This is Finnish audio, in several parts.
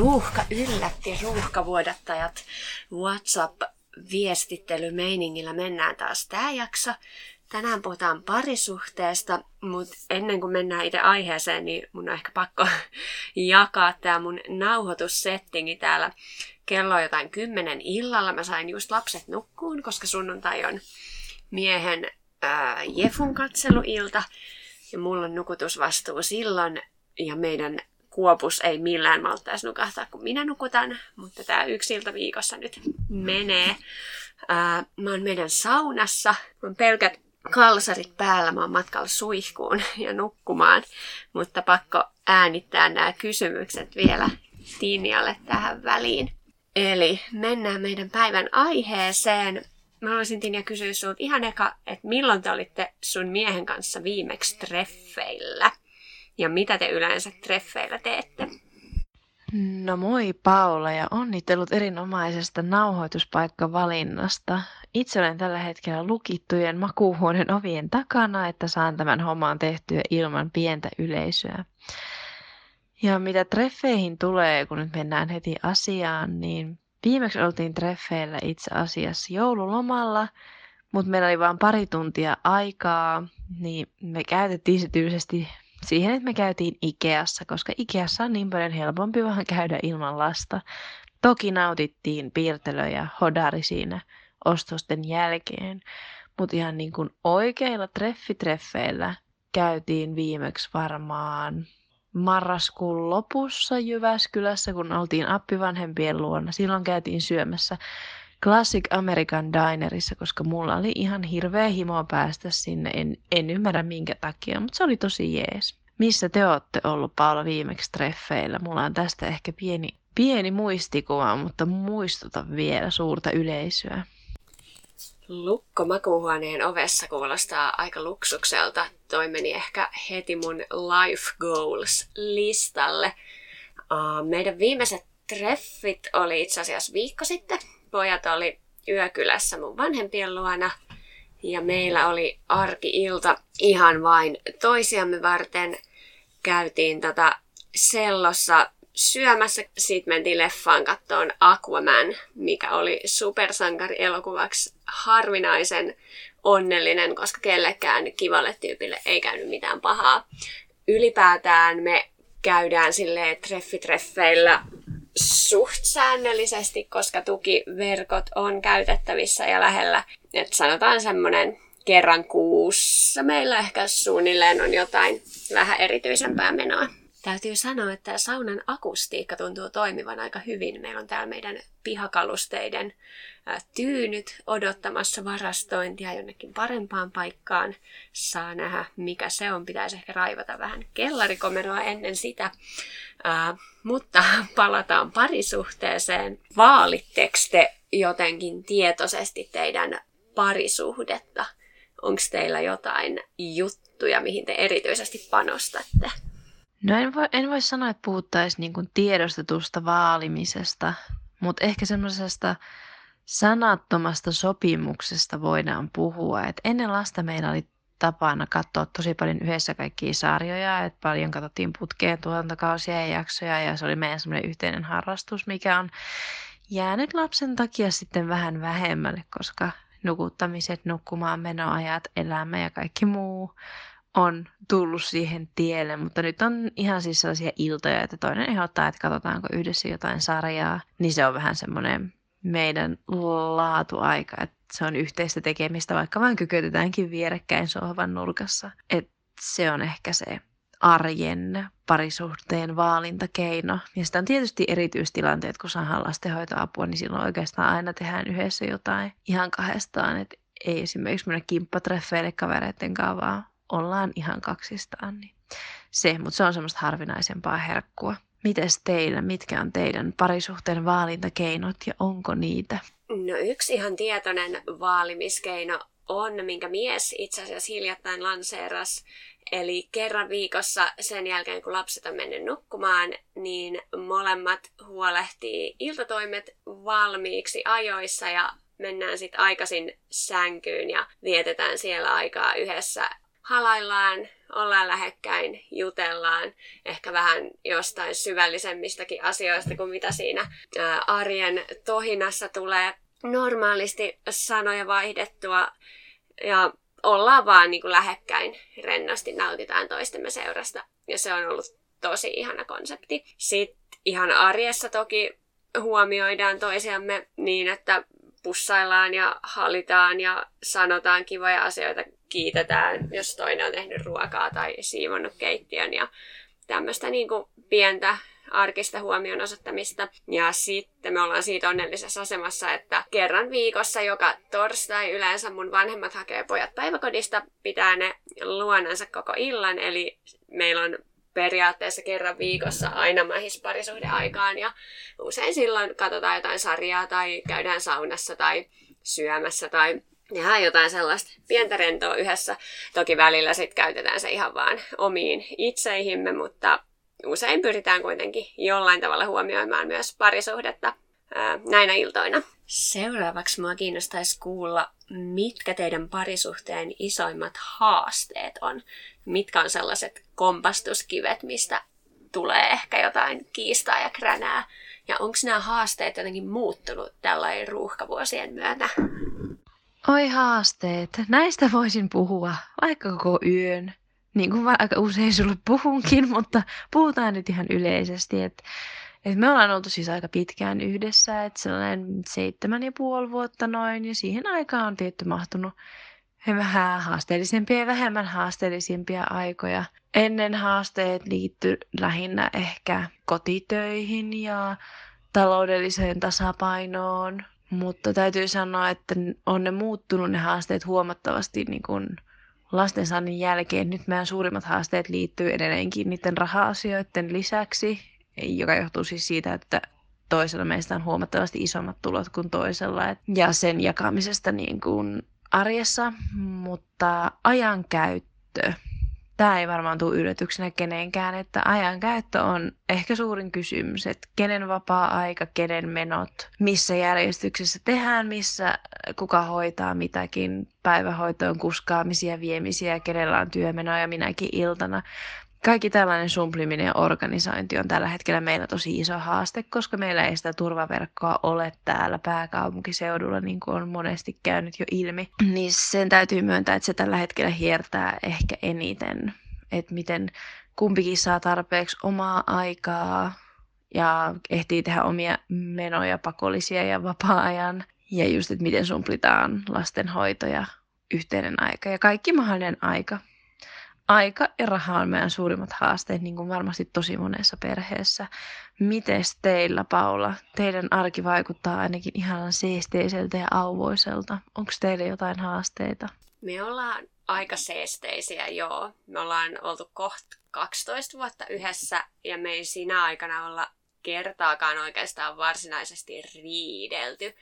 ruuhka yllätti ruuhkavuodattajat WhatsApp-viestittelymeiningillä mennään taas tämä jakso. Tänään puhutaan parisuhteesta, mutta ennen kuin mennään itse aiheeseen, niin mun on ehkä pakko jakaa tämä mun nauhoitussettingi täällä. Kello on jotain kymmenen illalla. Mä sain just lapset nukkuun, koska sunnuntai on miehen ää, Jefun katseluilta. Ja mulla on nukutusvastuu silloin. Ja meidän kuopus ei millään malttaisi nukahtaa, kun minä nukutan. Mutta tämä yksi ilta viikossa nyt menee. Ää, mä oon meidän saunassa. Mä oon pelkät kalsarit päällä, mä oon matkalla suihkuun ja nukkumaan, mutta pakko äänittää nämä kysymykset vielä Tinjalle tähän väliin. Eli mennään meidän päivän aiheeseen. Mä haluaisin Tinja kysyä sinulta ihan eka, että milloin te olitte sun miehen kanssa viimeksi treffeillä? Ja mitä te yleensä treffeillä teette? No moi Paula ja onnittelut erinomaisesta nauhoituspaikkavalinnasta. Itse olen tällä hetkellä lukittujen makuuhuoneen ovien takana, että saan tämän homman tehtyä ilman pientä yleisöä. Ja mitä treffeihin tulee, kun nyt mennään heti asiaan, niin viimeksi oltiin treffeillä itse asiassa joululomalla, mutta meillä oli vain pari tuntia aikaa, niin me käytettiin se siihen, että me käytiin Ikeassa, koska Ikeassa on niin paljon helpompi vähän käydä ilman lasta. Toki nautittiin piirtelö ja hodari siinä ostosten jälkeen, mutta ihan niin kuin oikeilla treffitreffeillä käytiin viimeksi varmaan marraskuun lopussa Jyväskylässä, kun oltiin appivanhempien luona. Silloin käytiin syömässä Classic American Dinerissa, koska mulla oli ihan hirveä himo päästä sinne. En, en ymmärrä minkä takia, mutta se oli tosi jees. Missä te olette ollut Paula viimeksi treffeillä? Mulla on tästä ehkä pieni, pieni muistikuva, mutta muistuta vielä suurta yleisöä. Lukko makuuhuoneen ovessa kuulostaa aika luksukselta. Toi meni ehkä heti mun life goals listalle. Uh, meidän viimeiset treffit oli itse asiassa viikko sitten pojat oli yökylässä mun vanhempien luona. Ja meillä oli arki-ilta ihan vain toisiamme varten. Käytiin tota sellossa syömässä. Sitten mentiin leffaan kattoon Aquaman, mikä oli supersankari-elokuvaksi harvinaisen onnellinen, koska kellekään kivalle tyypille ei käynyt mitään pahaa. Ylipäätään me käydään sille treffitreffeillä suht säännöllisesti, koska tukiverkot on käytettävissä ja lähellä. Et sanotaan semmoinen kerran kuussa meillä ehkä suunnilleen on jotain vähän erityisempää menoa. Täytyy sanoa, että saunan akustiikka tuntuu toimivan aika hyvin. Meillä on täällä meidän pihakalusteiden tyynyt odottamassa varastointia jonnekin parempaan paikkaan. Saa nähdä, mikä se on. Pitäisi ehkä raivata vähän kellarikomeroa ennen sitä. Uh, mutta palataan parisuhteeseen. Vaalitteko te jotenkin tietoisesti teidän parisuhdetta? Onko teillä jotain juttuja, mihin te erityisesti panostatte? No en voi, en voi sanoa, että puhuttaisiin niin tiedostetusta vaalimisesta, mutta ehkä semmoisesta sanattomasta sopimuksesta voidaan puhua. Et ennen lasta meillä oli tapana katsoa tosi paljon yhdessä kaikkia sarjoja, että paljon katsottiin putkeen tuotantokausia ja jaksoja ja se oli meidän semmoinen yhteinen harrastus, mikä on jäänyt lapsen takia sitten vähän vähemmälle, koska nukuttamiset, nukkumaan menoajat, elämä ja kaikki muu on tullut siihen tielle, mutta nyt on ihan siis sellaisia iltoja, että toinen ehdottaa, että katsotaanko yhdessä jotain sarjaa, niin se on vähän semmoinen meidän laatuaika, että se on yhteistä tekemistä, vaikka vain kykötetäänkin vierekkäin sohvan nurkassa. Et se on ehkä se arjen parisuhteen vaalintakeino. Ja sitä on tietysti erityistilanteet, kun saadaan lastenhoitoapua, niin silloin oikeastaan aina tehdään yhdessä jotain ihan kahdestaan. Et ei esimerkiksi mennä kimppatreffeille kavereiden kanssa, vaan ollaan ihan kaksistaan. Niin se, mutta se on semmoista harvinaisempaa herkkua. Mites teillä, mitkä on teidän parisuhteen vaalintakeinot ja onko niitä? No yksi ihan tietoinen vaalimiskeino on, minkä mies itse asiassa hiljattain lanseeras. Eli kerran viikossa sen jälkeen, kun lapset on mennyt nukkumaan, niin molemmat huolehtii iltatoimet valmiiksi ajoissa ja mennään sitten aikaisin sänkyyn ja vietetään siellä aikaa yhdessä halaillaan, ollaan lähekkäin, jutellaan ehkä vähän jostain syvällisemmistäkin asioista kuin mitä siinä arjen tohinassa tulee normaalisti sanoja vaihdettua ja ollaan vaan niin kuin lähekkäin rennosti, nautitaan toistemme seurasta. Ja se on ollut tosi ihana konsepti. Sitten ihan arjessa toki huomioidaan toisiamme niin, että pussaillaan ja hallitaan ja sanotaan kivoja asioita, kiitetään, jos toinen on tehnyt ruokaa tai siivonnut keittiön ja tämmöistä niin kuin pientä arkista huomion osoittamista. Ja sitten me ollaan siitä onnellisessa asemassa, että kerran viikossa joka torstai yleensä mun vanhemmat hakee pojat päiväkodista, pitää ne luonansa koko illan, eli meillä on periaatteessa kerran viikossa aina mähis aikaan ja usein silloin katsotaan jotain sarjaa tai käydään saunassa tai syömässä tai tehdään jotain sellaista pientä rentoa yhdessä. Toki välillä sitten käytetään se ihan vaan omiin itseihimme, mutta usein pyritään kuitenkin jollain tavalla huomioimaan myös parisuhdetta ää, näinä iltoina. Seuraavaksi mua kiinnostaisi kuulla, mitkä teidän parisuhteen isoimmat haasteet on. Mitkä on sellaiset kompastuskivet, mistä tulee ehkä jotain kiistaa ja kränää. Ja onko nämä haasteet jotenkin muuttunut tällainen ruuhkavuosien myötä? Oi haasteet. Näistä voisin puhua vaikka koko yön niin kuin aika usein sulle puhunkin, mutta puhutaan nyt ihan yleisesti, että et me ollaan oltu siis aika pitkään yhdessä, että sellainen seitsemän ja puoli vuotta noin, ja siihen aikaan on tietty mahtunut vähän haasteellisempia ja vähemmän haasteellisimpia aikoja. Ennen haasteet liittyy lähinnä ehkä kotitöihin ja taloudelliseen tasapainoon, mutta täytyy sanoa, että on ne muuttunut ne haasteet huomattavasti niin kuin lastensaannin jälkeen nyt meidän suurimmat haasteet liittyy edelleenkin niiden raha-asioiden lisäksi, joka johtuu siis siitä, että toisella meistä on huomattavasti isommat tulot kuin toisella ja sen jakamisesta niin kuin arjessa, mutta ajankäyttö tämä ei varmaan tule yllätyksenä kenenkään, että ajankäyttö on ehkä suurin kysymys, että kenen vapaa-aika, kenen menot, missä järjestyksessä tehdään, missä kuka hoitaa mitäkin, päivähoitoon kuskaamisia, viemisiä, kenellä on työmenoja minäkin iltana. Kaikki tällainen sumpliminen ja organisointi on tällä hetkellä meillä tosi iso haaste, koska meillä ei sitä turvaverkkoa ole täällä pääkaupunkiseudulla, niin kuin on monesti käynyt jo ilmi. Niin sen täytyy myöntää, että se tällä hetkellä hiertää ehkä eniten, että miten kumpikin saa tarpeeksi omaa aikaa ja ehtii tehdä omia menoja pakollisia ja vapaa-ajan. Ja just, että miten sumplitaan lastenhoito ja yhteinen aika ja kaikki mahdollinen aika aika ja raha on meidän suurimmat haasteet, niin kuin varmasti tosi monessa perheessä. Mites teillä, Paula? Teidän arki vaikuttaa ainakin ihan seesteiseltä ja auvoiselta. Onko teille jotain haasteita? Me ollaan aika seesteisiä, joo. Me ollaan oltu kohta 12 vuotta yhdessä ja me ei siinä aikana olla kertaakaan oikeastaan varsinaisesti riidelty.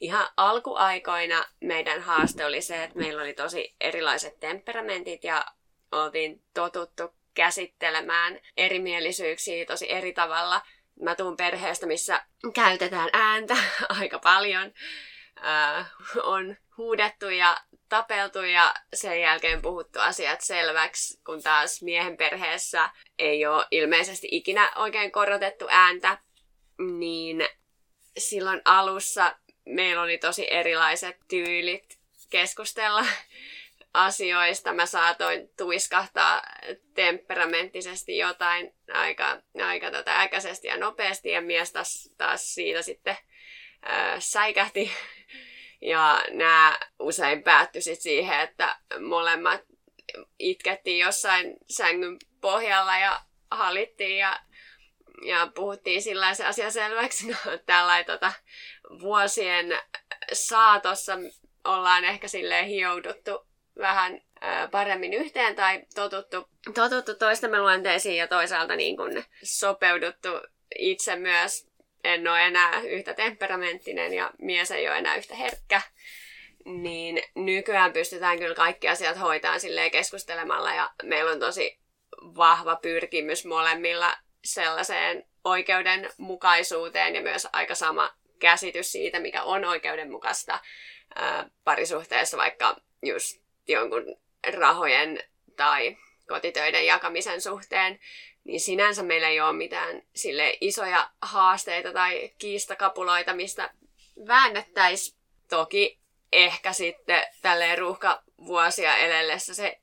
Ihan alkuaikoina meidän haaste oli se, että meillä oli tosi erilaiset temperamentit ja oltiin totuttu käsittelemään erimielisyyksiä tosi eri tavalla. Mä tuun perheestä, missä käytetään ääntä aika paljon. Äh, on huudettu ja tapeltu ja sen jälkeen puhuttu asiat selväksi, kun taas miehen perheessä ei ole ilmeisesti ikinä oikein korotettu ääntä, niin silloin alussa meillä oli tosi erilaiset tyylit keskustella asioista mä saatoin tuiskahtaa temperamenttisesti jotain aika, aika tota äkäisesti ja nopeasti ja mies taas, taas siitä sitten ää, säikähti. Ja nämä usein päättyi siihen, että molemmat itkettiin jossain sängyn pohjalla ja halittiin ja, ja puhuttiin sillä se asia selväksi. No, tällä tota, vuosien saatossa ollaan ehkä silleen hiouduttu vähän paremmin yhteen tai totuttu, totuttu toistemme luonteisiin ja toisaalta niin kuin sopeuduttu itse myös. En ole enää yhtä temperamenttinen ja mies ei ole enää yhtä herkkä. Niin nykyään pystytään kyllä kaikki asiat hoitaan silleen keskustelemalla ja meillä on tosi vahva pyrkimys molemmilla sellaiseen oikeudenmukaisuuteen ja myös aika sama käsitys siitä, mikä on oikeudenmukaista ää, parisuhteessa, vaikka just jonkun rahojen tai kotitöiden jakamisen suhteen, niin sinänsä meillä ei ole mitään sille isoja haasteita tai kiistakapuloita, mistä väännettäisiin. Toki ehkä sitten tälleen ruuhkavuosia elellessä se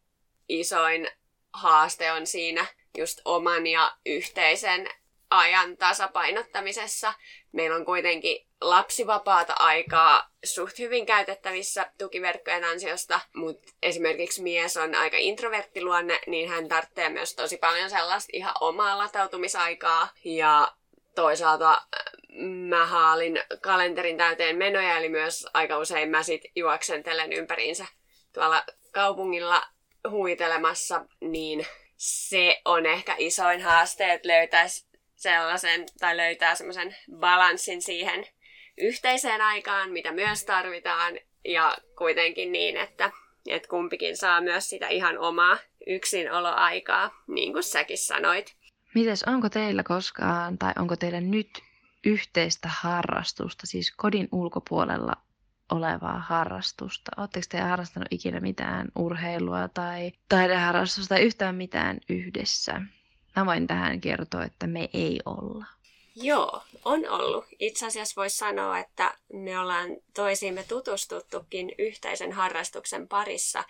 isoin haaste on siinä just oman ja yhteisen ajan tasapainottamisessa. Meillä on kuitenkin lapsivapaata aikaa suht hyvin käytettävissä tukiverkkojen ansiosta, mutta esimerkiksi mies on aika introverttiluonne, niin hän tarvitsee myös tosi paljon sellaista ihan omaa latautumisaikaa. Ja toisaalta äh, mä haalin kalenterin täyteen menoja, eli myös aika usein mä sit juoksentelen ympäriinsä tuolla kaupungilla huitelemassa, niin se on ehkä isoin haaste, että löytäisi sellaisen tai löytää semmoisen balanssin siihen yhteiseen aikaan, mitä myös tarvitaan, ja kuitenkin niin, että, että kumpikin saa myös sitä ihan omaa yksinoloaikaa, niin kuin säkin sanoit. Mites, onko teillä koskaan, tai onko teillä nyt yhteistä harrastusta, siis kodin ulkopuolella olevaa harrastusta? Oletteko te harrastanut ikinä mitään urheilua tai taideharrastusta tai yhtään mitään yhdessä? Mä voin tähän kertoa, että me ei olla. Joo, on ollut. Itse asiassa voisi sanoa, että me ollaan toisiimme tutustuttukin yhteisen harrastuksen parissa.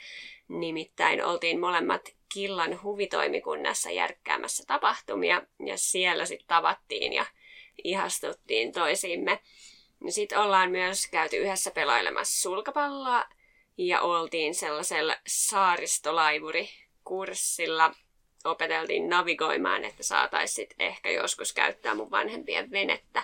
Nimittäin oltiin molemmat Killan huvitoimikunnassa järkkäämässä tapahtumia ja siellä sitten tavattiin ja ihastuttiin toisiimme. Sitten ollaan myös käyty yhdessä sulkapalloa ja oltiin sellaisella saaristolaivurikurssilla. Opeteltiin navigoimaan, että saataisiin ehkä joskus käyttää mun vanhempien venettä.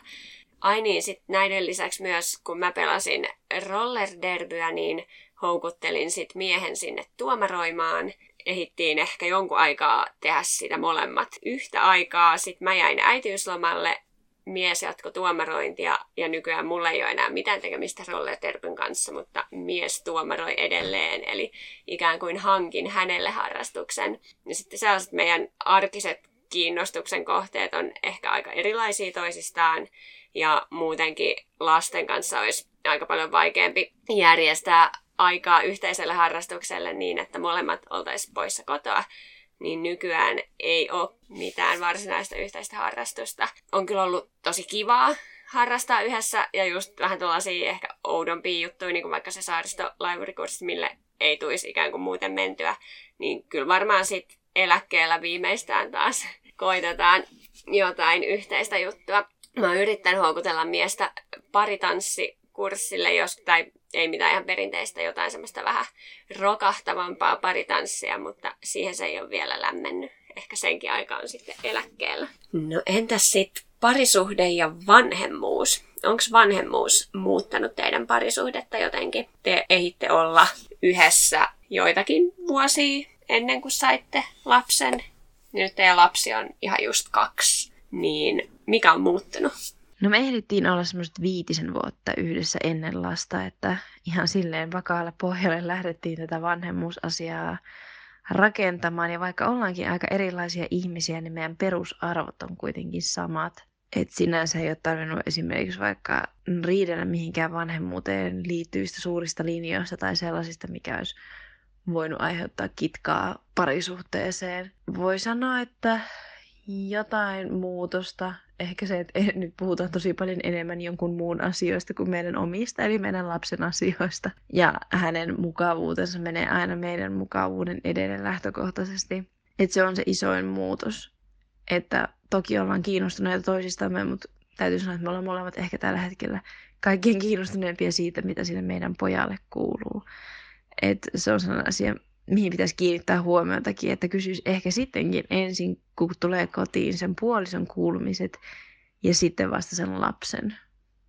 Ai niin, sitten näiden lisäksi myös, kun mä pelasin rollerderbyä, niin houkuttelin sit miehen sinne tuomaroimaan. Ehittiin ehkä jonkun aikaa tehdä sitä molemmat yhtä aikaa. Sitten mä jäin äitiyslomalle mies jatko tuomarointia ja nykyään mulla ei ole enää mitään tekemistä rollerterpyn kanssa, mutta mies tuomaroi edelleen, eli ikään kuin hankin hänelle harrastuksen. Ja sitten sellaiset meidän arkiset kiinnostuksen kohteet on ehkä aika erilaisia toisistaan, ja muutenkin lasten kanssa olisi aika paljon vaikeampi järjestää aikaa yhteiselle harrastukselle niin, että molemmat oltaisiin poissa kotoa niin nykyään ei ole mitään varsinaista yhteistä harrastusta. On kyllä ollut tosi kivaa harrastaa yhdessä ja just vähän tuollaisia ehkä oudompia juttuja, niin kuin vaikka se saaristolaivurikurssi, mille ei tulisi ikään kuin muuten mentyä, niin kyllä varmaan sitten eläkkeellä viimeistään taas koitetaan jotain yhteistä juttua. Mä oon yrittänyt houkutella miestä paritanssikurssille, jos, tai ei mitään ihan perinteistä, jotain semmoista vähän rokahtavampaa paritanssia, mutta siihen se ei ole vielä lämmennyt. Ehkä senkin aika on sitten eläkkeellä. No entäs sitten parisuhde ja vanhemmuus? Onko vanhemmuus muuttanut teidän parisuhdetta jotenkin? Te ehitte olla yhdessä joitakin vuosia ennen kuin saitte lapsen. Nyt teidän lapsi on ihan just kaksi. Niin mikä on muuttunut? No me ehdittiin olla semmoiset viitisen vuotta yhdessä ennen lasta, että ihan silleen vakaalle pohjalle lähdettiin tätä vanhemmuusasiaa rakentamaan. Ja vaikka ollaankin aika erilaisia ihmisiä, niin meidän perusarvot on kuitenkin samat. Et sinänsä ei ole tarvinnut esimerkiksi vaikka riidellä mihinkään vanhemmuuteen liittyvistä suurista linjoista tai sellaisista, mikä olisi voinut aiheuttaa kitkaa parisuhteeseen. Voi sanoa, että jotain muutosta ehkä se, että nyt puhutaan tosi paljon enemmän jonkun muun asioista kuin meidän omista, eli meidän lapsen asioista. Ja hänen mukavuutensa menee aina meidän mukavuuden edelle lähtökohtaisesti. Että se on se isoin muutos. Että toki ollaan kiinnostuneita toisistamme, mutta täytyy sanoa, että me ollaan molemmat ehkä tällä hetkellä kaikkien kiinnostuneempia siitä, mitä sinne meidän pojalle kuuluu. Et se on sellainen asia, mihin pitäisi kiinnittää huomiotakin, että kysyisi ehkä sittenkin ensin, kun tulee kotiin sen puolison kuulumiset ja sitten vasta sen lapsen.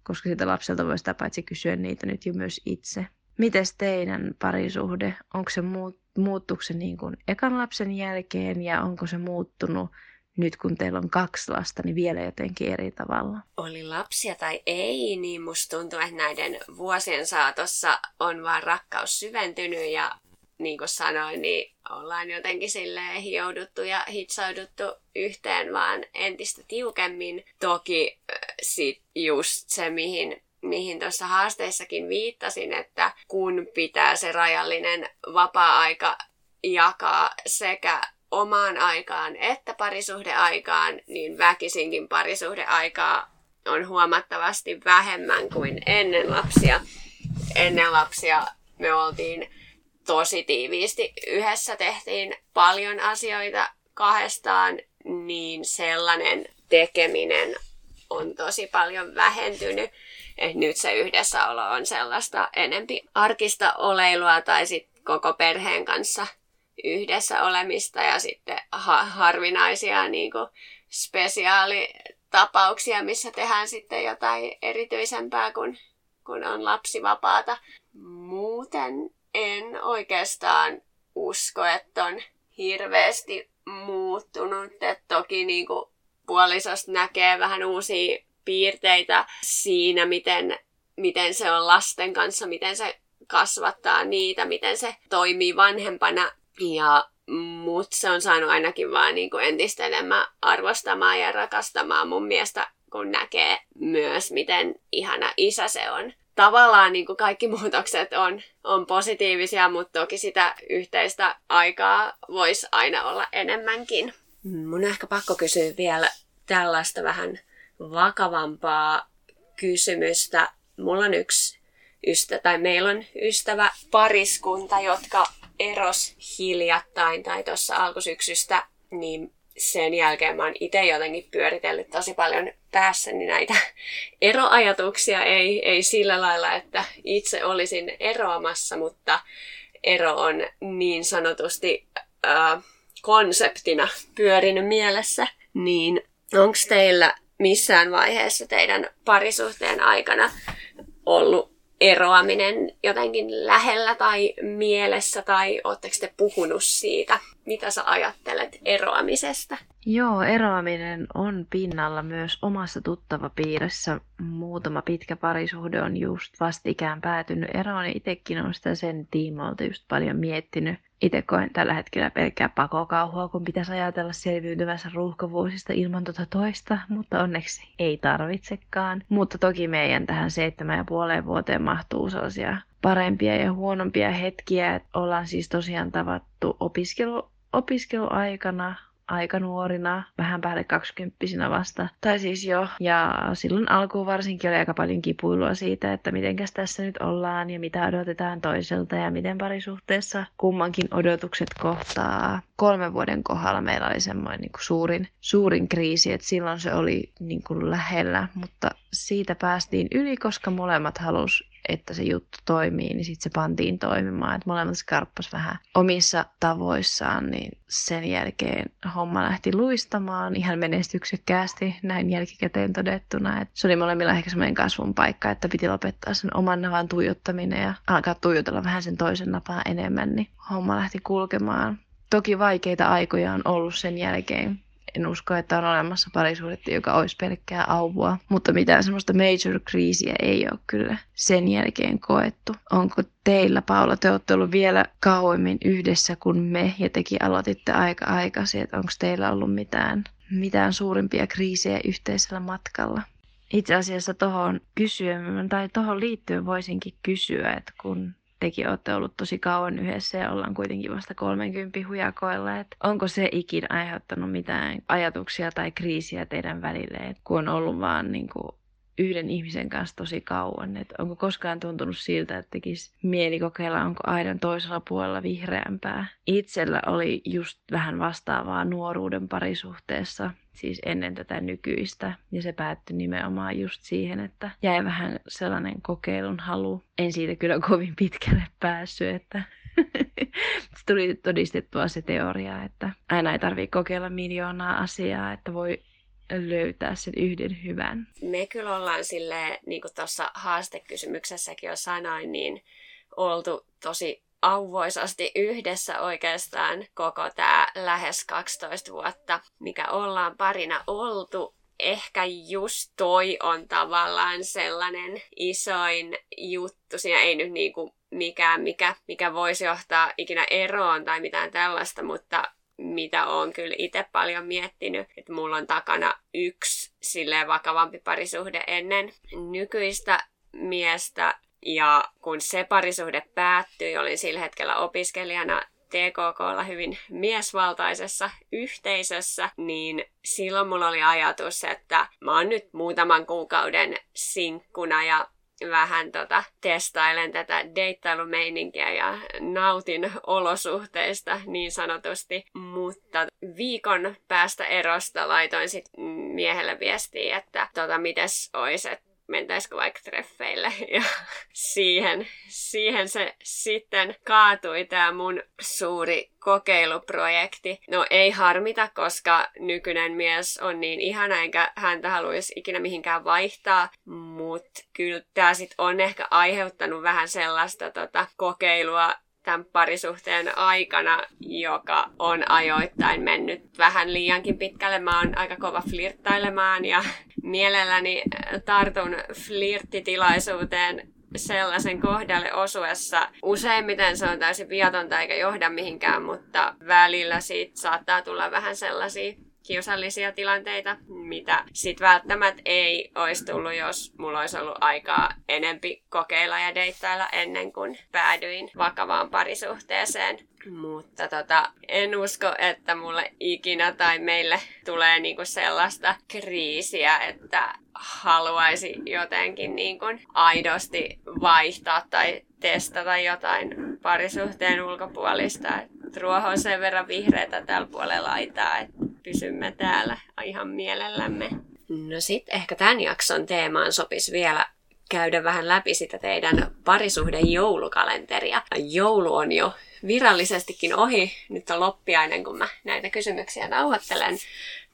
Koska sitä lapselta voi sitä paitsi kysyä niitä nyt jo myös itse. Mites teidän parisuhde? Onko se muut, muuttuuko se niin kuin ekan lapsen jälkeen ja onko se muuttunut nyt kun teillä on kaksi lasta, niin vielä jotenkin eri tavalla? Oli lapsia tai ei, niin musta tuntuu, että näiden vuosien saatossa on vaan rakkaus syventynyt ja niin kuin sanoin, niin ollaan jotenkin silleen hiouduttu ja hitsauduttu yhteen vaan entistä tiukemmin. Toki sit just se, mihin mihin tuossa haasteissakin viittasin, että kun pitää se rajallinen vapaa-aika jakaa sekä omaan aikaan että parisuhdeaikaan, niin väkisinkin parisuhdeaikaa on huomattavasti vähemmän kuin ennen lapsia. Ennen lapsia me oltiin tosi tiiviisti yhdessä, tehtiin paljon asioita kahdestaan, niin sellainen tekeminen on tosi paljon vähentynyt. Et nyt se yhdessäolo on sellaista enempi arkista oleilua tai sitten koko perheen kanssa yhdessä olemista ja sitten ha- harvinaisia niin kuin spesiaalitapauksia, missä tehdään sitten jotain erityisempää, kun, kun on lapsivapaata. Muuten en oikeastaan usko, että on hirveästi muuttunut. Et toki niin kuin puolisosta näkee vähän uusia piirteitä siinä, miten, miten se on lasten kanssa, miten se kasvattaa niitä, miten se toimii vanhempana. Ja mut se on saanut ainakin vaan niin kuin entistä enemmän arvostamaan ja rakastamaan mun mielestä, kun näkee myös, miten ihana isä se on. Tavallaan niin kuin kaikki muutokset on, on positiivisia, mutta toki sitä yhteistä aikaa voisi aina olla enemmänkin. Mun on ehkä pakko kysyä vielä tällaista vähän vakavampaa kysymystä. Mulla on yksi ystävä, tai meillä on ystävä pariskunta, jotka eros hiljattain tai tuossa alkusyksystä, niin sen jälkeen mä oon itse jotenkin pyöritellyt tosi paljon päässäni näitä eroajatuksia. Ei, ei sillä lailla, että itse olisin eroamassa, mutta ero on niin sanotusti äh, konseptina pyörinyt mielessä. Niin onko teillä missään vaiheessa teidän parisuhteen aikana ollut eroaminen jotenkin lähellä tai mielessä tai ootteko te puhunut siitä? Mitä sä ajattelet eroamisesta? Joo, eroaminen on pinnalla myös omassa tuttava piirissä. Muutama pitkä parisuhde on just vastikään päätynyt eroon, niin itsekin on sitä sen tiimoilta just paljon miettinyt. Itse koen tällä hetkellä pelkkää pakokauhua, kun pitäisi ajatella selviytyvänsä ruuhkavuosista ilman tuota toista, mutta onneksi ei tarvitsekaan. Mutta toki meidän tähän seitsemän ja puoleen vuoteen mahtuu sellaisia parempia ja huonompia hetkiä. Ollaan siis tosiaan tavattu opiskelu, opiskeluaikana, aika nuorina, vähän päälle kaksikymppisinä vasta. Tai siis jo. Ja silloin alkuun varsinkin oli aika paljon kipuilua siitä, että mitenkäs tässä nyt ollaan ja mitä odotetaan toiselta ja miten parisuhteessa kummankin odotukset kohtaa. Kolmen vuoden kohdalla meillä oli semmoinen niin kuin suurin, suurin kriisi, että silloin se oli niin kuin lähellä, mutta siitä päästiin yli, koska molemmat halus että se juttu toimii, niin sitten se pantiin toimimaan. Että molemmat skarppas vähän omissa tavoissaan, niin sen jälkeen homma lähti luistamaan ihan menestyksekkäästi näin jälkikäteen todettuna. Että se oli molemmilla ehkä semmoinen kasvun paikka, että piti lopettaa sen oman navan tuijottaminen ja alkaa tuijotella vähän sen toisen napaa enemmän, niin homma lähti kulkemaan. Toki vaikeita aikoja on ollut sen jälkeen, en usko, että on olemassa parisuhdetta, joka olisi pelkkää auvua, mutta mitään semmoista major-kriisiä ei ole kyllä sen jälkeen koettu. Onko teillä, Paula, te olette ollut vielä kauemmin yhdessä kuin me ja tekin aloititte aika aikaisin, että onko teillä ollut mitään, mitään suurimpia kriisejä yhteisellä matkalla? Itse asiassa tuohon kysyä, tai tuohon liittyen voisinkin kysyä, että kun tekin olette ollut tosi kauan yhdessä ja ollaan kuitenkin vasta 30 hujakoilla. Että onko se ikinä aiheuttanut mitään ajatuksia tai kriisiä teidän välille, että kun on ollut vaan niin kuin yhden ihmisen kanssa tosi kauan. Että onko koskaan tuntunut siltä, että tekisi mieli kokeilla, onko aidan toisella puolella vihreämpää. Itsellä oli just vähän vastaavaa nuoruuden parisuhteessa, siis ennen tätä nykyistä. Ja se päättyi nimenomaan just siihen, että jäi vähän sellainen kokeilun halu. En siitä kyllä kovin pitkälle päässyt, että tuli todistettua se teoria, että aina ei tarvitse kokeilla miljoonaa asiaa, että voi löytää sen yhden hyvän. Me kyllä ollaan sille, niin kuin tuossa haastekysymyksessäkin jo sanoin, niin oltu tosi auvoisasti yhdessä oikeastaan koko tämä lähes 12 vuotta, mikä ollaan parina oltu. Ehkä just toi on tavallaan sellainen isoin juttu. Siinä ei nyt niinku mikään, mikä, mikä voisi johtaa ikinä eroon tai mitään tällaista, mutta mitä olen kyllä itse paljon miettinyt, että mulla on takana yksi silleen vakavampi parisuhde ennen nykyistä miestä. Ja kun se parisuhde päättyi, olin sillä hetkellä opiskelijana TKKlla hyvin miesvaltaisessa yhteisössä, niin silloin mulla oli ajatus, että mä oon nyt muutaman kuukauden sinkkuna ja vähän tota, testailen tätä deittailumeininkiä ja nautin olosuhteista niin sanotusti. Mutta viikon päästä erosta laitoin sitten miehelle viestiä, että tota, mites ois, että mentäisikö vaikka treffeille. Ja siihen, siihen se sitten kaatui tämä mun suuri kokeiluprojekti. No ei harmita, koska nykyinen mies on niin ihana, enkä häntä haluaisi ikinä mihinkään vaihtaa. Mutta kyllä tämä sitten on ehkä aiheuttanut vähän sellaista tota, kokeilua tämän parisuhteen aikana, joka on ajoittain mennyt vähän liiankin pitkälle. Mä oon aika kova flirttailemaan ja mielelläni tartun flirttitilaisuuteen sellaisen kohdalle osuessa. Useimmiten se on täysin viatonta eikä johda mihinkään, mutta välillä siitä saattaa tulla vähän sellaisia kiusallisia tilanteita, mitä sitten välttämättä ei olisi tullut, jos mulla olisi ollut aikaa enempi kokeilla ja deittailla ennen kuin päädyin vakavaan parisuhteeseen. Mutta tota, en usko, että mulle ikinä tai meille tulee niinku sellaista kriisiä, että haluaisi jotenkin niinku aidosti vaihtaa tai testata jotain parisuhteen ulkopuolista. ruoho on sen verran vihreätä tällä puolella laitaa, että pysymme täällä ihan mielellämme. No sitten ehkä tämän jakson teemaan sopisi vielä käydä vähän läpi sitä teidän parisuhden joulukalenteria. Joulu on jo virallisestikin ohi. Nyt on loppiainen, kun mä näitä kysymyksiä nauhoittelen.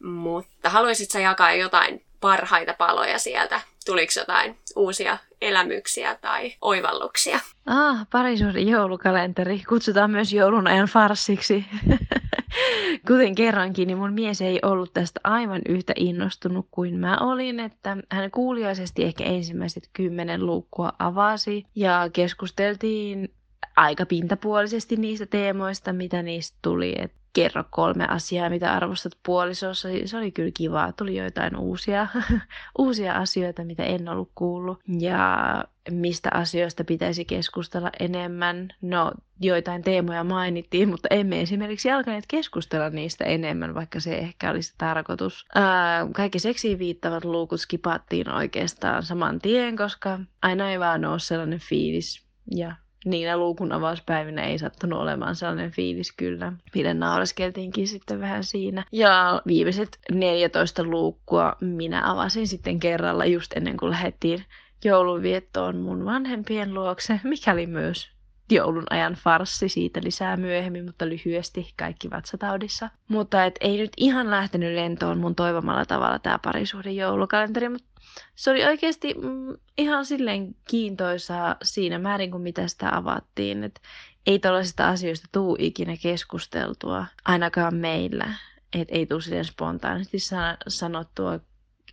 Mutta haluaisitko jakaa jotain parhaita paloja sieltä? Tuliko jotain uusia elämyksiä tai oivalluksia? Ah, parisuuden joulukalenteri. Kutsutaan myös joulun ajan farssiksi. Kuten kerrankin, niin mun mies ei ollut tästä aivan yhtä innostunut kuin mä olin, että hän kuuliaisesti ehkä ensimmäiset kymmenen luukkua avasi ja keskusteltiin aika pintapuolisesti niistä teemoista, mitä niistä tuli. Et kerro kolme asiaa, mitä arvostat puolisossa. Se oli kyllä kiva. Tuli joitain uusia, uusia asioita, mitä en ollut kuullut. Ja mistä asioista pitäisi keskustella enemmän. No, joitain teemoja mainittiin, mutta emme esimerkiksi alkaneet keskustella niistä enemmän, vaikka se ehkä olisi tarkoitus. Ää, kaikki seksiin viittavat luukut skipattiin oikeastaan saman tien, koska aina ei vaan ole sellainen fiilis. Ja niinä luukun avauspäivinä ei sattunut olemaan sellainen fiilis kyllä. Mille nauraskeltiinkin sitten vähän siinä. Ja viimeiset 14 luukkua minä avasin sitten kerralla just ennen kuin lähdettiin joulunviettoon mun vanhempien luokse, mikäli myös joulun ajan farssi, siitä lisää myöhemmin, mutta lyhyesti kaikki vatsataudissa. Mutta et ei nyt ihan lähtenyt lentoon mun toivomalla tavalla tämä parisuhden joulukalenteri, mutta se oli oikeasti mm, ihan silleen kiintoisaa siinä määrin, kuin mitä sitä avattiin. Et ei tällaisista asioista tuu ikinä keskusteltua, ainakaan meillä. Et ei tule silleen spontaanisti sanottua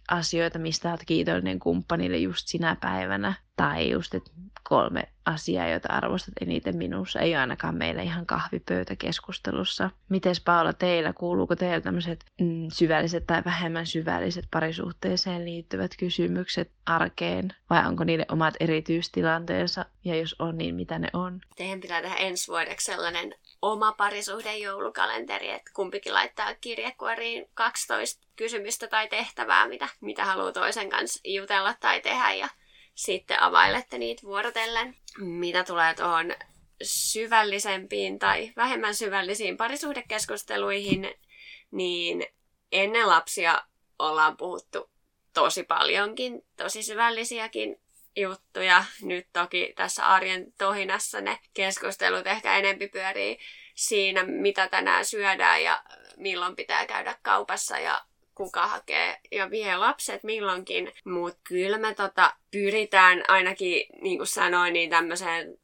asioita, mistä olet kiitollinen kumppanille just sinä päivänä. Tai just, että kolme asiaa, joita arvostat eniten minussa, ei ainakaan meillä ihan kahvipöytäkeskustelussa. Mites Paula teillä, kuuluuko teillä tämmöiset mm, syvälliset tai vähemmän syvälliset parisuhteeseen liittyvät kysymykset arkeen? Vai onko niille omat erityistilanteensa? Ja jos on, niin mitä ne on? Teidän pitää tehdä ensi vuodeksi sellainen oma parisuhden joulukalenteri, että kumpikin laittaa kirjekuoriin 12 kysymystä tai tehtävää, mitä, mitä haluaa toisen kanssa jutella tai tehdä ja sitten availette niitä vuorotellen. Mitä tulee tuohon syvällisempiin tai vähemmän syvällisiin parisuhdekeskusteluihin, niin ennen lapsia ollaan puhuttu tosi paljonkin, tosi syvällisiäkin juttuja. Nyt toki tässä arjen tohinassa ne keskustelut ehkä enempi pyörii siinä, mitä tänään syödään ja milloin pitää käydä kaupassa ja kuka hakee ja vie lapset milloinkin. Mutta kyllä me tota, pyritään ainakin, niin kuin sanoin, niin tämmöiseen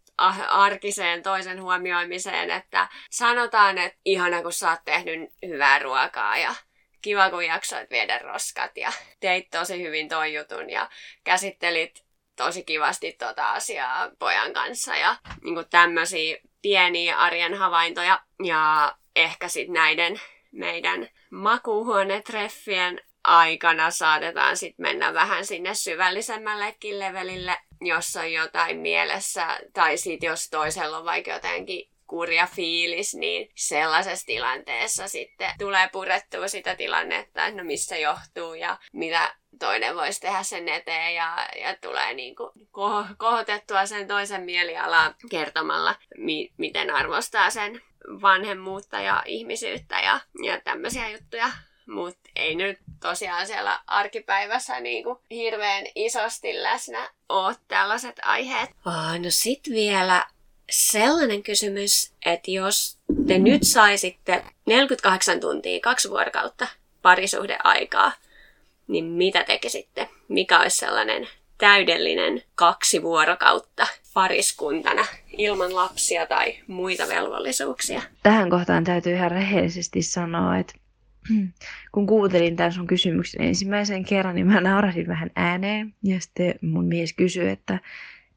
arkiseen toisen huomioimiseen, että sanotaan, että ihana kun sä oot tehnyt hyvää ruokaa ja kiva kun jaksoit viedä roskat ja teit tosi hyvin ton jutun ja käsittelit tosi kivasti tota asiaa pojan kanssa ja niin tämmöisiä pieniä arjen havaintoja ja ehkä sitten näiden meidän makuuhuonetreffien aikana saatetaan sitten mennä vähän sinne syvällisemmällekin levelille, jos on jotain mielessä, tai sitten jos toisella on vaikka jotenkin kurja fiilis, niin sellaisessa tilanteessa sitten tulee purettua sitä tilannetta, että no missä johtuu ja mitä toinen voisi tehdä sen eteen ja, ja tulee niin kuin kohotettua sen toisen mielialaa kertomalla, mi- miten arvostaa sen vanhemmuutta ja ihmisyyttä ja, ja tämmöisiä juttuja. Mutta ei nyt tosiaan siellä arkipäivässä niinku hirveän isosti läsnä ole tällaiset aiheet. Oh, no sit vielä sellainen kysymys, että jos te nyt saisitte 48 tuntia, kaksi vuorokautta parisuhdeaikaa, niin mitä tekisitte? Mikä olisi sellainen täydellinen kaksi vuorokautta pariskuntana ilman lapsia tai muita velvollisuuksia? Tähän kohtaan täytyy ihan rehellisesti sanoa, että kun kuuntelin tämän sun kysymyksen ensimmäisen kerran, niin mä naurasin vähän ääneen. Ja sitten mun mies kysyi, että,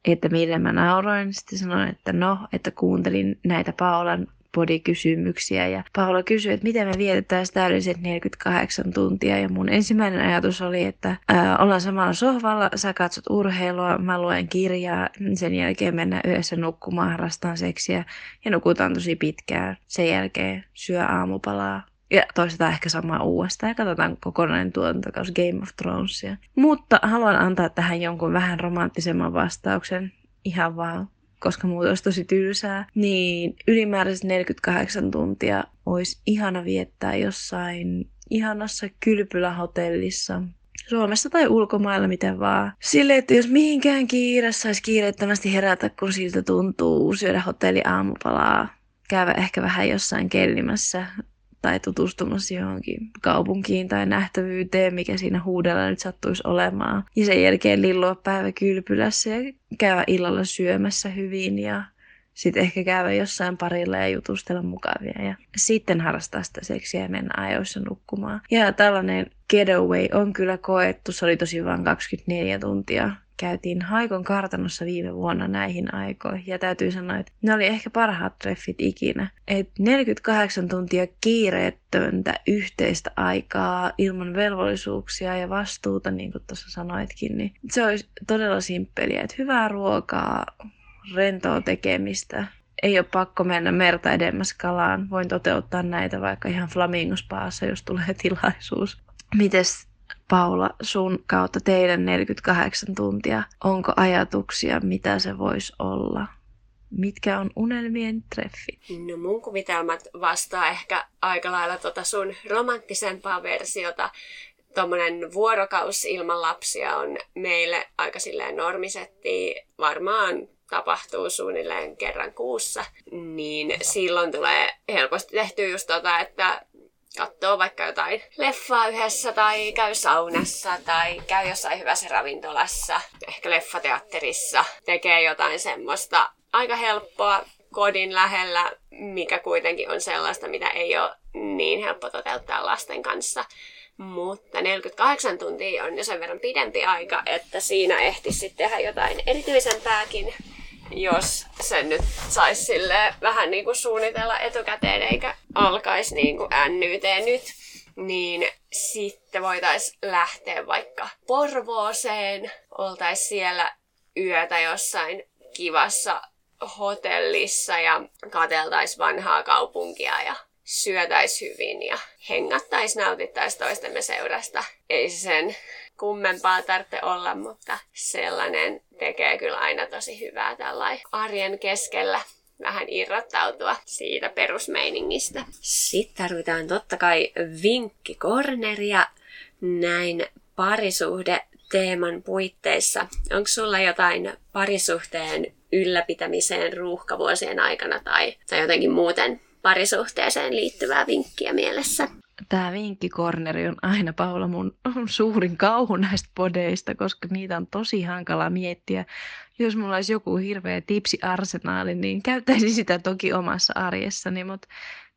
että millä mä nauroin. Sitten sanoin, että no, että kuuntelin näitä Paolan bodikysymyksiä. Ja Paula kysyi, että miten me vietettäisiin täydelliset 48 tuntia. Ja mun ensimmäinen ajatus oli, että ää, ollaan samalla sohvalla, sä katsot urheilua, mä luen kirjaa, sen jälkeen mennään yhdessä nukkumaan, harrastaan seksiä ja nukutaan tosi pitkään. Sen jälkeen syö aamupalaa, ja toistetaan ehkä samaa uudestaan ja katsotaan kokonainen tuotantokausi Game of Thronesia. Mutta haluan antaa tähän jonkun vähän romanttisemman vastauksen. Ihan vaan koska muuta olisi tosi tylsää, niin ylimääräiset 48 tuntia olisi ihana viettää jossain ihanassa kylpylähotellissa Suomessa tai ulkomailla, miten vaan. Sille, että jos mihinkään kiire saisi kiireettömästi herätä, kun siltä tuntuu syödä hotelli aamupalaa, käydä ehkä vähän jossain kellimässä tai tutustumassa johonkin kaupunkiin tai nähtävyyteen, mikä siinä huudella nyt sattuisi olemaan. Ja sen jälkeen lillua päivä kylpylässä ja käydä illalla syömässä hyvin ja sitten ehkä käydä jossain parilla ja jutustella mukavia ja sitten harrastaa sitä seksiä ja mennä ajoissa nukkumaan. Ja tällainen getaway on kyllä koettu, se oli tosi vain 24 tuntia käytiin Haikon kartanossa viime vuonna näihin aikoihin. Ja täytyy sanoa, että ne oli ehkä parhaat treffit ikinä. Et 48 tuntia kiireetöntä yhteistä aikaa ilman velvollisuuksia ja vastuuta, niin kuin tuossa sanoitkin, niin se olisi todella simppeliä. Että hyvää ruokaa, rentoa tekemistä, ei ole pakko mennä merta edemmäs kalaan. Voin toteuttaa näitä vaikka ihan flamingospaassa, jos tulee tilaisuus. Mites Paula, sun kautta teidän 48 tuntia. Onko ajatuksia, mitä se voisi olla? Mitkä on unelmien treffi? No mun kuvitelmat vastaa ehkä aika lailla tota sun romanttisempaa versiota. Tuommoinen vuorokaus ilman lapsia on meille aika silleen normisetti. Varmaan tapahtuu suunnilleen kerran kuussa, niin silloin tulee helposti tehtyä just tota, että katsoo vaikka jotain leffaa yhdessä tai käy saunassa tai käy jossain hyvässä ravintolassa, ehkä leffateatterissa, tekee jotain semmoista aika helppoa kodin lähellä, mikä kuitenkin on sellaista, mitä ei ole niin helppo toteuttaa lasten kanssa. Mutta 48 tuntia on jo sen verran pidempi aika, että siinä ehtisi sitten tehdä jotain erityisempääkin jos sen nyt saisi sille vähän niin kuin suunnitella etukäteen eikä alkaisi niin kuin NYT nyt, niin sitten voitaisiin lähteä vaikka Porvooseen, oltaisiin siellä yötä jossain kivassa hotellissa ja kateltaisiin vanhaa kaupunkia ja syötäis hyvin ja hengattais, nautittais toistemme seurasta. Ei sen kummempaa tarvitse olla, mutta sellainen tekee kyllä aina tosi hyvää tällainen arjen keskellä vähän irrottautua siitä perusmeiningistä. Sitten tarvitaan totta kai vinkkikorneria näin parisuhde teeman puitteissa. Onko sulla jotain parisuhteen ylläpitämiseen ruuhkavuosien aikana tai, tai jotenkin muuten parisuhteeseen liittyvää vinkkiä mielessä? Tämä vinkkikorneri on aina Paula mun suurin kauhu näistä podeista, koska niitä on tosi hankala miettiä. Jos mulla olisi joku hirveä tipsiarsenaali, niin käyttäisin sitä toki omassa arjessani, mutta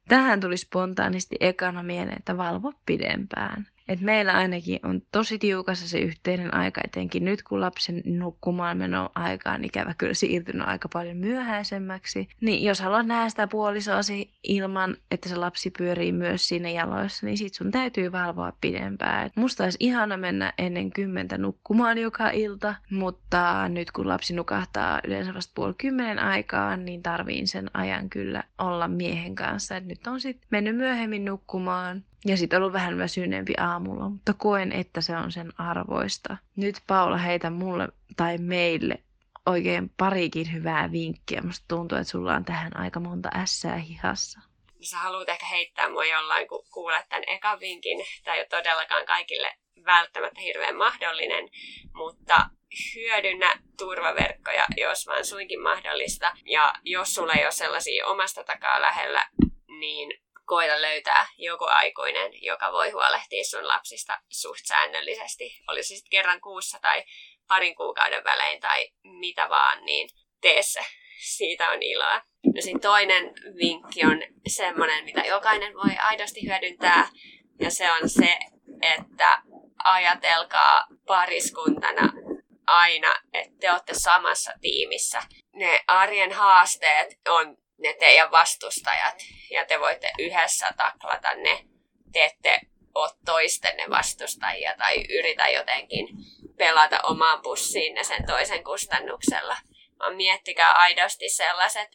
tähän tuli spontaanisti ekana mieleen, että valvo pidempään. Et meillä ainakin on tosi tiukassa se yhteinen aika, etenkin nyt kun lapsen nukkumaan meno aika on ikävä kyllä siirtynyt aika paljon myöhäisemmäksi. Niin jos haluat nähdä sitä puolisoasi ilman, että se lapsi pyörii myös siinä jaloissa, niin sit sun täytyy valvoa pidempään. Et musta olisi ihana mennä ennen kymmentä nukkumaan joka ilta, mutta nyt kun lapsi nukahtaa yleensä vasta puoli kymmenen aikaan, niin tarviin sen ajan kyllä olla miehen kanssa. Et nyt on sitten mennyt myöhemmin nukkumaan ja sitten ollut vähän väsyneempi aamulla, mutta koen, että se on sen arvoista. Nyt Paula heitä mulle tai meille oikein parikin hyvää vinkkiä. Musta tuntuu, että sulla on tähän aika monta ässää hihassa. Sä haluat ehkä heittää mua jollain, kun kuulet tämän ekan vinkin. Tämä ei ole todellakaan kaikille välttämättä hirveän mahdollinen, mutta hyödynnä turvaverkkoja, jos vaan suinkin mahdollista. Ja jos sulla ei ole sellaisia omasta takaa lähellä, niin koita löytää joku aikuinen, joka voi huolehtia sun lapsista suht säännöllisesti. Olisi sitten kerran kuussa tai parin kuukauden välein tai mitä vaan, niin tee se. Siitä on iloa. No sitten toinen vinkki on semmoinen, mitä jokainen voi aidosti hyödyntää. Ja se on se, että ajatelkaa pariskuntana aina, että te olette samassa tiimissä. Ne arjen haasteet on ne teidän vastustajat ja te voitte yhdessä taklata ne. Te ette ole toistenne vastustajia tai yritä jotenkin pelata omaan pussiin sen toisen kustannuksella. Vaan miettikää aidosti sellaiset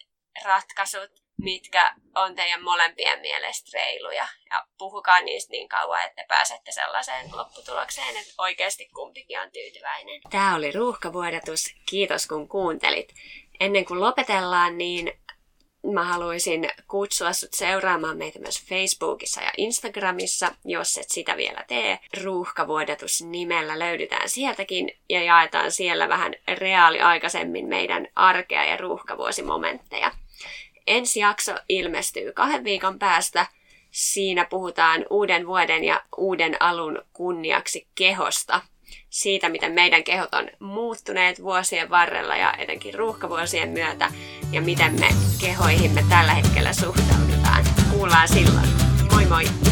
ratkaisut, mitkä on teidän molempien mielestä reiluja. Ja puhukaa niistä niin kauan, että pääsette sellaiseen lopputulokseen, että oikeasti kumpikin on tyytyväinen. Tämä oli ruuhkavuodatus. Kiitos kun kuuntelit. Ennen kuin lopetellaan, niin mä haluaisin kutsua sut seuraamaan meitä myös Facebookissa ja Instagramissa, jos et sitä vielä tee. Ruuhkavuodatus nimellä löydetään sieltäkin ja jaetaan siellä vähän reaaliaikaisemmin meidän arkea ja ruuhkavuosimomentteja. Ensi jakso ilmestyy kahden viikon päästä. Siinä puhutaan uuden vuoden ja uuden alun kunniaksi kehosta siitä, miten meidän kehot on muuttuneet vuosien varrella ja etenkin ruuhkavuosien myötä ja miten me kehoihimme tällä hetkellä suhtaudutaan. Kuullaan silloin. Moi moi!